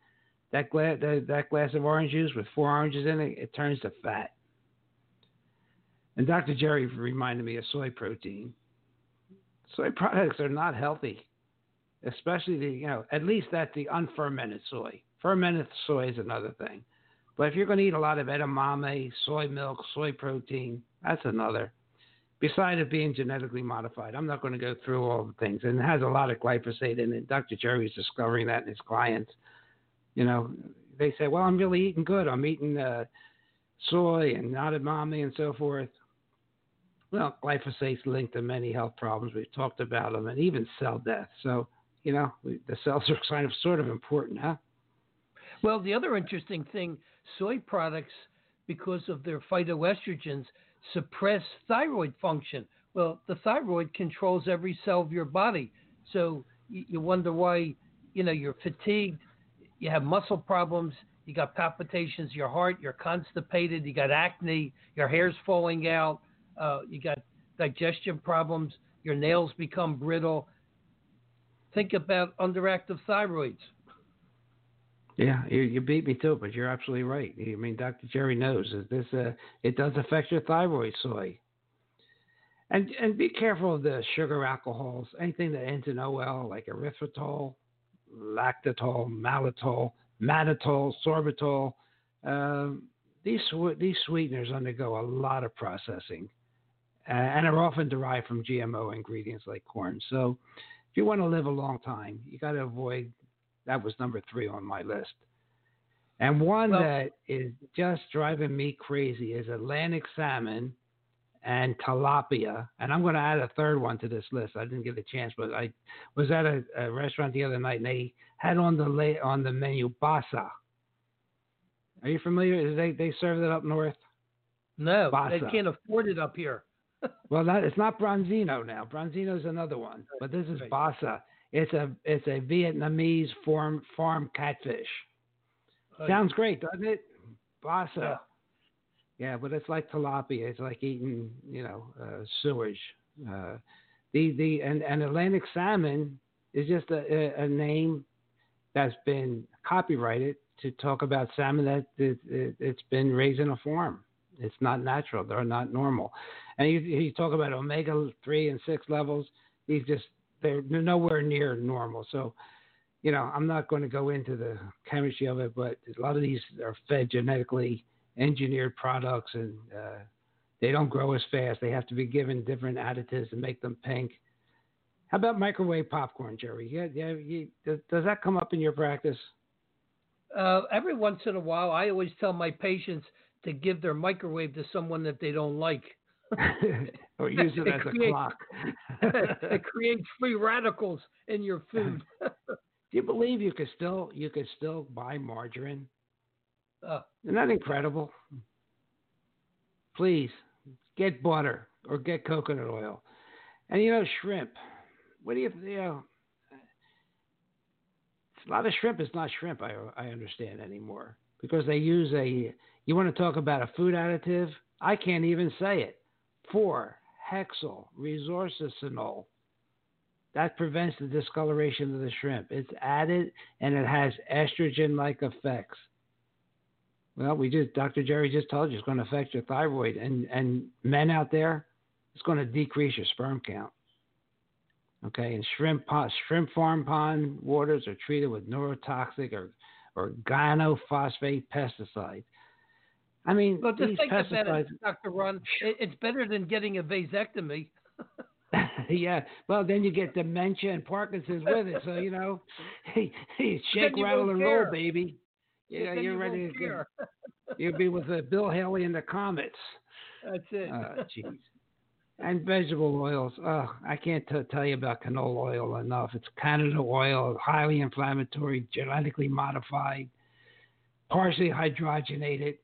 That glass that, that glass of orange juice with four oranges in it, it turns to fat. And Dr. Jerry reminded me of soy protein. Soy products are not healthy, especially the, you know, at least that the unfermented soy. Fermented soy is another thing. But if you're going to eat a lot of edamame, soy milk, soy protein, that's another. Besides it being genetically modified, I'm not going to go through all the things. And it has a lot of glyphosate in it. Dr. Jerry's discovering that in his clients. You know, they say, well, I'm really eating good. I'm eating uh, soy and not edamame and so forth. Well, glyphosate's linked to many health problems. We've talked about them and even cell death. So, you know, we, the cells are [LAUGHS] kind of sort of important, huh? Well, the other interesting thing soy products, because of their phytoestrogens, suppress thyroid function. Well, the thyroid controls every cell of your body. So you wonder why, you know, you're fatigued, you have muscle problems, you got palpitations, your heart, you're constipated, you got acne, your hair's falling out, uh, you got digestion problems, your nails become brittle. Think about underactive thyroids. Yeah, you, you beat me to it, but you're absolutely right. I mean, Dr. Jerry knows that this uh, it does affect your thyroid soy. And and be careful of the sugar alcohols, anything that ends in OL, like erythritol, lactitol, malitol, mannitol, sorbitol. Uh, these these sweeteners undergo a lot of processing and are often derived from GMO ingredients like corn. So, if you want to live a long time, you got to avoid. That was number three on my list. And one well, that is just driving me crazy is Atlantic salmon and tilapia. And I'm going to add a third one to this list. I didn't get a chance, but I was at a, a restaurant the other night and they had on the on the menu basa. Are you familiar? They they serve it up north. No, basa. they can't afford it up here [LAUGHS] well, that it's not Bronzino now. Bronzino is another one, but this is Basa. It's a it's a Vietnamese farm farm catfish. Oh, Sounds great, doesn't it? Basa. Yeah. Yeah. but it's like tilapia. It's like eating, you know, uh, sewage. Uh, the the and, and Atlantic salmon is just a, a, name that's been copyrighted to talk about salmon that it, it, it's been raised in a farm. It's not natural. They're not normal. And you, you talk about omega three and six levels. These just they're nowhere near normal. So, you know, I'm not going to go into the chemistry of it, but a lot of these are fed genetically engineered products, and uh, they don't grow as fast. They have to be given different additives to make them pink. How about microwave popcorn, Jerry? Yeah, yeah. You, does, does that come up in your practice? Uh, every once in a while, I always tell my patients to give their microwave to someone that they don't like. [LAUGHS] or use it, it as creates, a clock. [LAUGHS] it creates free radicals in your food. [LAUGHS] Do you believe you could still you could still buy margarine? Uh, Isn't that incredible? Please get butter or get coconut oil, and you know shrimp. What do you you know? A lot of shrimp is not shrimp. I I understand anymore because they use a you want to talk about a food additive? I can't even say it. Four, hexyl resorcinol. That prevents the discoloration of the shrimp. It's added and it has estrogen like effects. Well, we just Dr. Jerry just told you it's going to affect your thyroid and and men out there, it's going to decrease your sperm count. Okay, and shrimp pond, shrimp farm pond waters are treated with neurotoxic or or gynophosphate pesticides. I mean, well, just think about it, Dr. Ron. It's better than getting a vasectomy. [LAUGHS] yeah. Well, then you get dementia and Parkinson's with it. So you know, [LAUGHS] hey, hey shake, rattle, and roll, baby. Yeah, you're you ready to care. You'll be with uh, Bill Haley and the Comets. That's it. Uh, [LAUGHS] jeez. and vegetable oils. Oh, I can't t- tell you about canola oil enough. It's Canada oil, highly inflammatory, genetically modified, partially hydrogenated.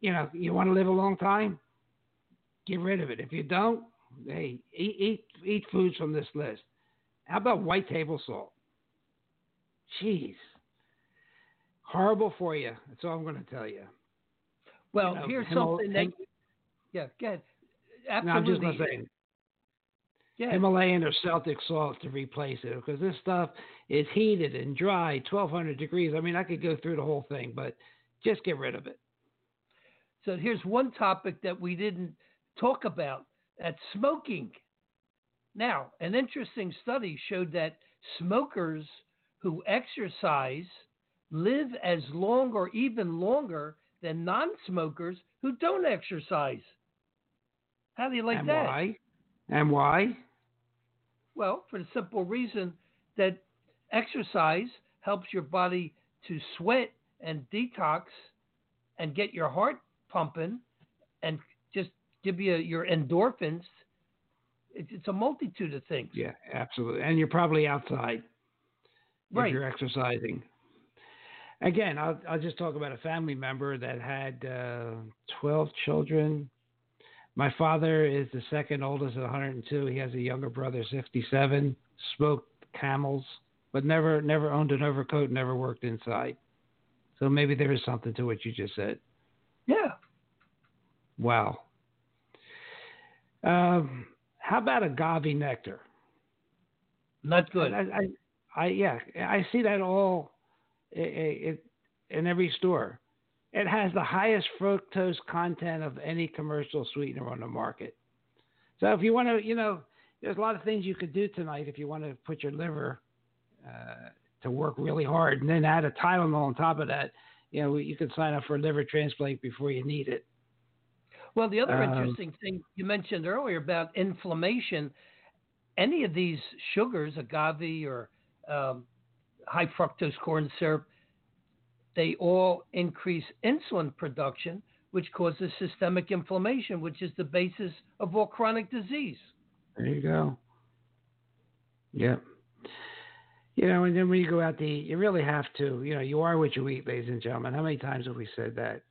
You know, you want to live a long time? Get rid of it. If you don't, hey, eat eat eat foods from this list. How about white table salt? Jeez, horrible for you. That's all I'm going to tell you. well, you know, here's Himal- something that. Him- Yeah, go ahead. No, I'm just Absolutely. going to say yeah. Himalayan or Celtic salt to replace it because this stuff is heated and dry, 1200 degrees. I mean, I could go through the whole thing, but just get rid of it. So here's one topic that we didn't talk about that's smoking. Now, an interesting study showed that smokers who exercise live as long or even longer than non smokers who don't exercise. How do you like and that? why? And why? Well, for the simple reason that exercise helps your body to sweat and detox and get your heart pumping and just give you your endorphins. It's, it's a multitude of things. Yeah, absolutely. And you're probably outside Right. if you're exercising. Again, I'll, I'll just talk about a family member that had uh, 12 children. My father is the second oldest at 102. He has a younger brother, 67. Smoked camels, but never never owned an overcoat. Never worked inside. So maybe there is something to what you just said. Yeah. Wow. Um, how about agave nectar? Not good. I, I, I, yeah, I see that all i- i- i- in every store. It has the highest fructose content of any commercial sweetener on the market. So if you want to, you know, there's a lot of things you could do tonight if you want to put your liver uh, to work really hard, and then add a Tylenol on top of that. You know, you can sign up for a liver transplant before you need it. Well, the other Um, interesting thing you mentioned earlier about inflammation, any of these sugars, agave or um, high fructose corn syrup, they all increase insulin production, which causes systemic inflammation, which is the basis of all chronic disease. There you go. Yep. You know, and then when you go out to eat, you really have to, you know, you are what you eat, ladies and gentlemen. How many times have we said that?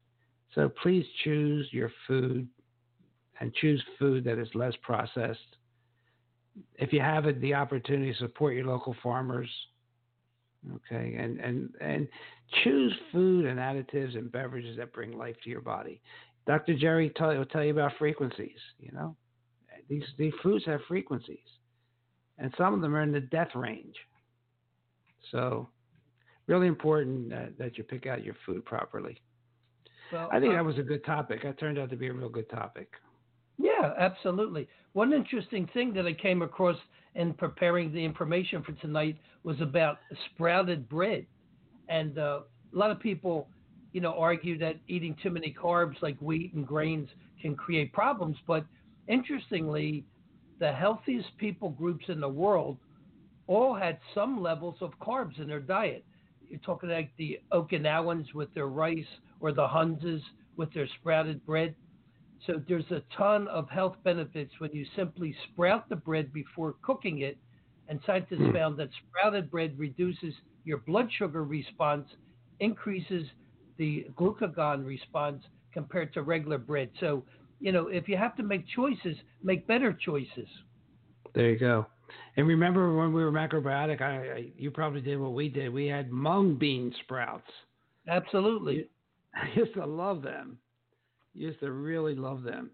So please choose your food and choose food that is less processed. If you have the opportunity support your local farmers, okay, and and and choose food and additives and beverages that bring life to your body. Dr. Jerry tell, will tell you about frequencies. You know, these these foods have frequencies, and some of them are in the death range. So, really important that, that you pick out your food properly. Well, I think uh, that was a good topic. That turned out to be a real good topic. Yeah, absolutely. One interesting thing that I came across in preparing the information for tonight was about sprouted bread. And uh, a lot of people, you know, argue that eating too many carbs like wheat and grains can create problems. But interestingly, the healthiest people groups in the world all had some levels of carbs in their diet. You're talking like the Okinawans with their rice or the Hunzas with their sprouted bread. So there's a ton of health benefits when you simply sprout the bread before cooking it. And scientists Hmm. found that sprouted bread reduces your blood sugar response, increases the glucagon response compared to regular bread. So, you know, if you have to make choices, make better choices. There you go. And remember when we were macrobiotic, I, I you probably did what we did. We had mung bean sprouts. Absolutely. [LAUGHS] I used to love them. Used to really love them.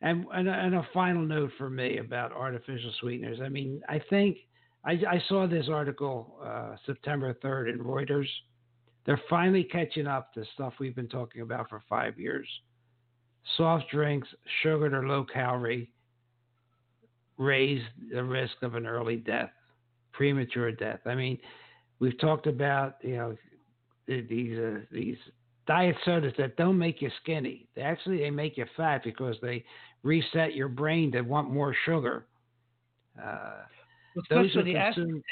And and a, and a final note for me about artificial sweeteners. I mean, I think I, I saw this article uh, September 3rd in Reuters. They're finally catching up to stuff we've been talking about for five years. Soft drinks, sugared or low calorie, raise the risk of an early death, premature death. I mean, we've talked about you know these uh, these diet sodas that don't make you skinny. They actually they make you fat because they reset your brain to want more sugar. Uh, Especially the aspartame.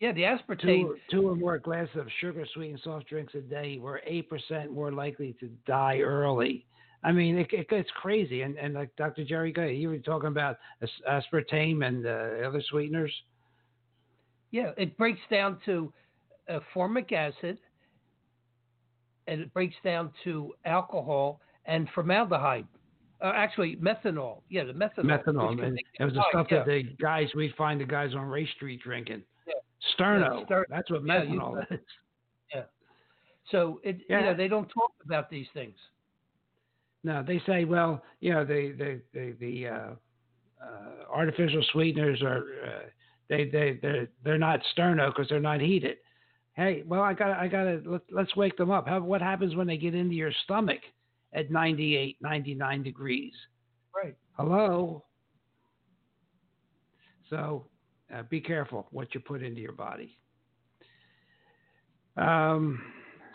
Yeah, the aspartame. two, two or more glasses of sugar sweetened soft drinks a day were eight percent more likely to die early. I mean, it, it gets crazy. And, and like Dr. Jerry Gay, you were talking about aspartame and uh, other sweeteners. Yeah, it breaks down to uh, formic acid, and it breaks down to alcohol and formaldehyde. Uh, actually, methanol. Yeah, the methanol. methanol. And it was the stuff yeah. that the guys we'd find the guys on Race Street drinking. Yeah. Sterno. Yeah, That's what yeah, you- methanol is. Yeah. So it, Yeah. you know, they don't talk about these things. No, they say, well, you know, the the the, the uh, uh, artificial sweeteners are uh, they they they're, they're not sterno because they're not heated. Hey, well, I got I got to let, let's wake them up. How, what happens when they get into your stomach at 98, 99 degrees? Right. Hello. So, uh, be careful what you put into your body. Um,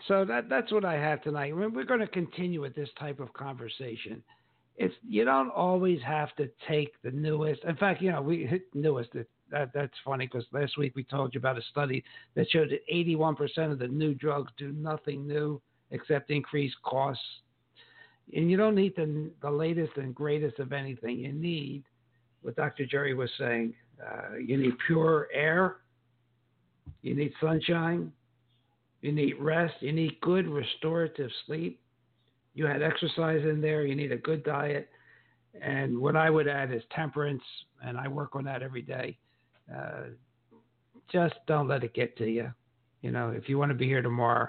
so that that's what I have tonight. We're, we're going to continue with this type of conversation. It's you don't always have to take the newest. In fact, you know we hit newest. That that's funny because last week we told you about a study that showed that 81% of the new drugs do nothing new except increase costs. And you don't need the the latest and greatest of anything. You need what Dr. Jerry was saying. Uh, you need pure air. You need sunshine. You need rest. You need good restorative sleep. You had exercise in there. You need a good diet. And what I would add is temperance, and I work on that every day. Uh, just don't let it get to you. You know, if you want to be here tomorrow,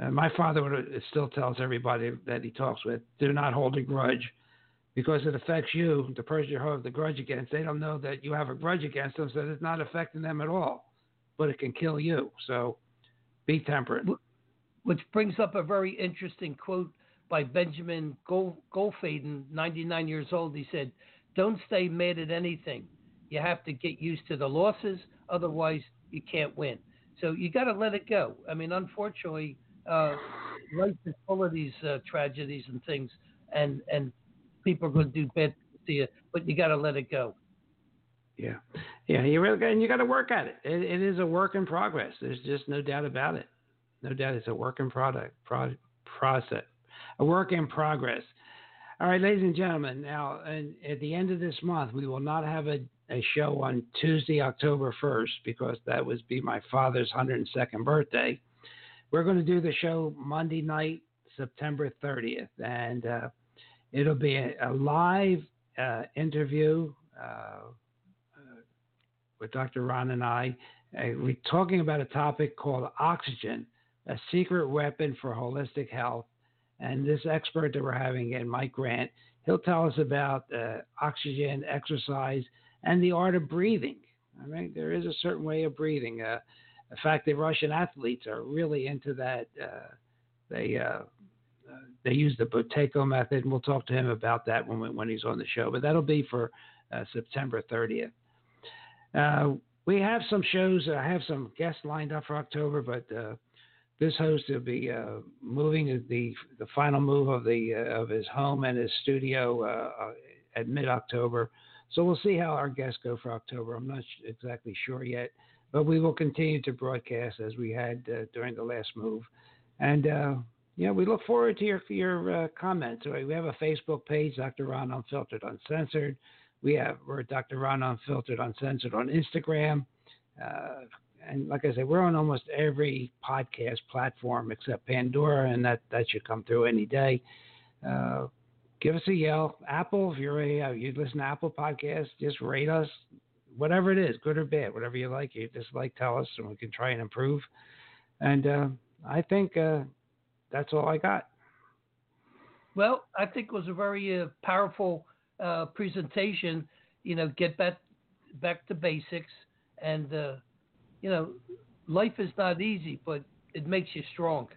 uh, my father would, still tells everybody that he talks with, do not hold a grudge because it affects you, the person you hold the grudge against. They don't know that you have a grudge against them, so it's not affecting them at all, but it can kill you. So be temperate. Which brings up a very interesting quote by Benjamin Gol- Goldfaden, 99 years old. He said, Don't stay mad at anything. You have to get used to the losses, otherwise, you can't win. So you got to let it go. I mean, unfortunately, uh, life is full of these uh, tragedies and things, and, and people are going to do bad to you, but you got to let it go. Yeah, yeah, you really got, and you got to work at it. it. It is a work in progress. There's just no doubt about it. No doubt, it's a work in product pro, process, a work in progress. All right, ladies and gentlemen. Now, and at the end of this month, we will not have a, a show on Tuesday, October first, because that would be my father's 102nd birthday. We're going to do the show Monday night, September 30th, and uh, it'll be a, a live uh, interview. Uh, with Dr. Ron and I. Uh, we're talking about a topic called oxygen, a secret weapon for holistic health. And this expert that we're having in Mike Grant, he'll tell us about uh, oxygen, exercise, and the art of breathing. I mean, there is a certain way of breathing. Uh, in fact, the Russian athletes are really into that. Uh, they uh, they use the Buteyko method, and we'll talk to him about that when we, when he's on the show. But that'll be for uh, September 30th. Uh, we have some shows. I have some guests lined up for October, but uh, this host will be uh, moving the the final move of the uh, of his home and his studio uh, at mid October. So we'll see how our guests go for October. I'm not exactly sure yet, but we will continue to broadcast as we had uh, during the last move, and. Uh, yeah, we look forward to your your uh, comments. We have a Facebook page, Dr. Ron Unfiltered Uncensored. We have we're Dr. Ron Unfiltered Uncensored on Instagram, uh, and like I said, we're on almost every podcast platform except Pandora, and that that should come through any day. Uh, give us a yell. Apple, if you're a uh, you listen to Apple Podcasts, just rate us, whatever it is, good or bad, whatever you like, you just like, tell us, and we can try and improve. And uh, I think uh, that's all I got. Well, I think it was a very uh, powerful uh, presentation. You know, get back back to basics, and uh, you know, life is not easy, but it makes you strong.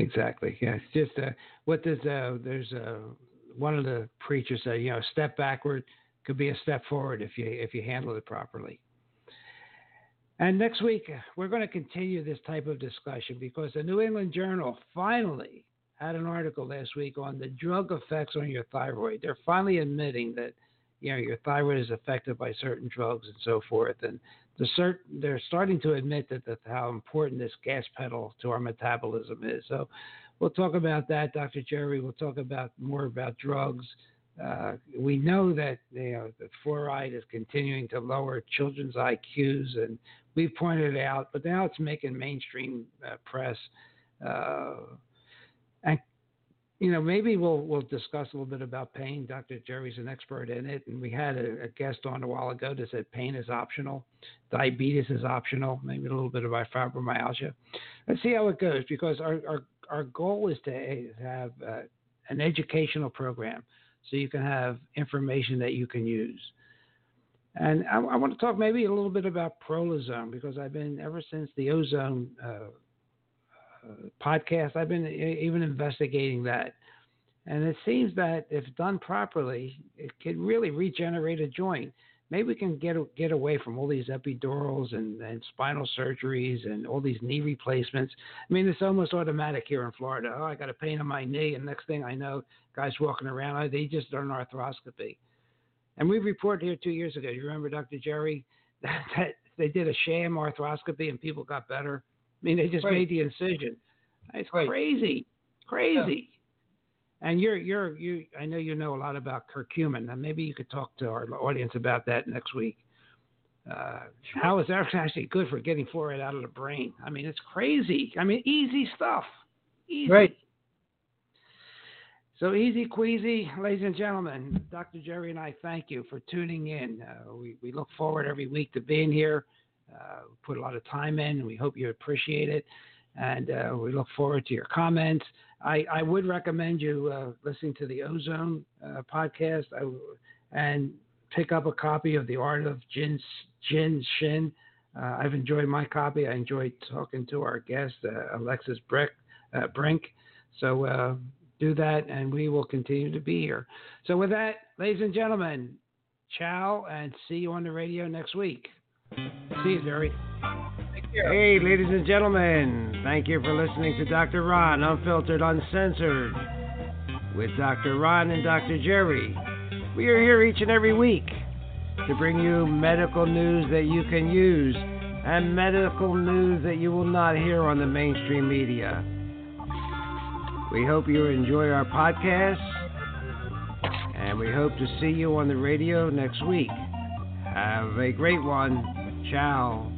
Exactly. Yeah. It's just uh, what does uh, there's uh, one of the preachers said. You know, step backward could be a step forward if you if you handle it properly. And next week, we're going to continue this type of discussion because the New England Journal finally had an article last week on the drug effects on your thyroid. They're finally admitting that you know your thyroid is affected by certain drugs and so forth, and the cert, they're starting to admit that, how important this gas pedal to our metabolism is. So we'll talk about that, Dr. Jerry. We'll talk about more about drugs. Uh, we know that you know that fluoride is continuing to lower children's IQs, and we've pointed it out, but now it's making mainstream uh, press. Uh, and you know, maybe we'll we'll discuss a little bit about pain. Dr. Jerry's an expert in it, and we had a, a, guest on a while ago that said pain is optional, diabetes is optional, maybe a little bit about fibromyalgia. Let's see how it goes because our our, our goal is to have uh, an educational program so you can have information that you can use. And I, I, want to talk maybe a little bit about prolozone because I've been ever since the ozone uh, podcast. I've been even investigating that, and it seems that if done properly, it could really regenerate a joint. Maybe we can get get away from all these epidurals and, and spinal surgeries and all these knee replacements. I mean, it's almost automatic here in Florida. Oh, I got a pain in my knee, and next thing I know, guys walking around, oh, they just done an arthroscopy. And we reported here two years ago. You remember, Dr. Jerry, [LAUGHS] that, that they did a sham arthroscopy and people got better. I mean, they just right. made the incision. It's right. crazy, crazy. Yeah. And you're you're you. I know you know a lot about curcumin. And maybe you could talk to our audience about that next week. Uh, sure. How is that actually good for getting fluoride out of the brain? I mean, it's crazy. I mean, easy stuff. Easy. Right. So easy queasy, ladies and gentlemen. Dr. Jerry and I thank you for tuning in. Uh, we, we look forward every week to being here. Uh, put a lot of time in, and we hope you appreciate it. And uh, we look forward to your comments. I, I would recommend you uh, listening to the Ozone uh, podcast I, and pick up a copy of The Art of Jin, Jin Shin. Uh, I've enjoyed my copy. I enjoyed talking to our guest, Alexis Brick, Brink. So do that, and we will continue to be here. So, with that, ladies and gentlemen, ciao, and see you on the radio next week. See you, Jerry. Hey, ladies and gentlemen, thank you for listening to Dr. Ron, Unfiltered, Uncensored, with Dr. Ron and Dr. Jerry. We are here each and every week to bring you medical news that you can use and medical news that you will not hear on the mainstream media. We hope you enjoy our podcast, and we hope to see you on the radio next week. Have a great one. Ciao.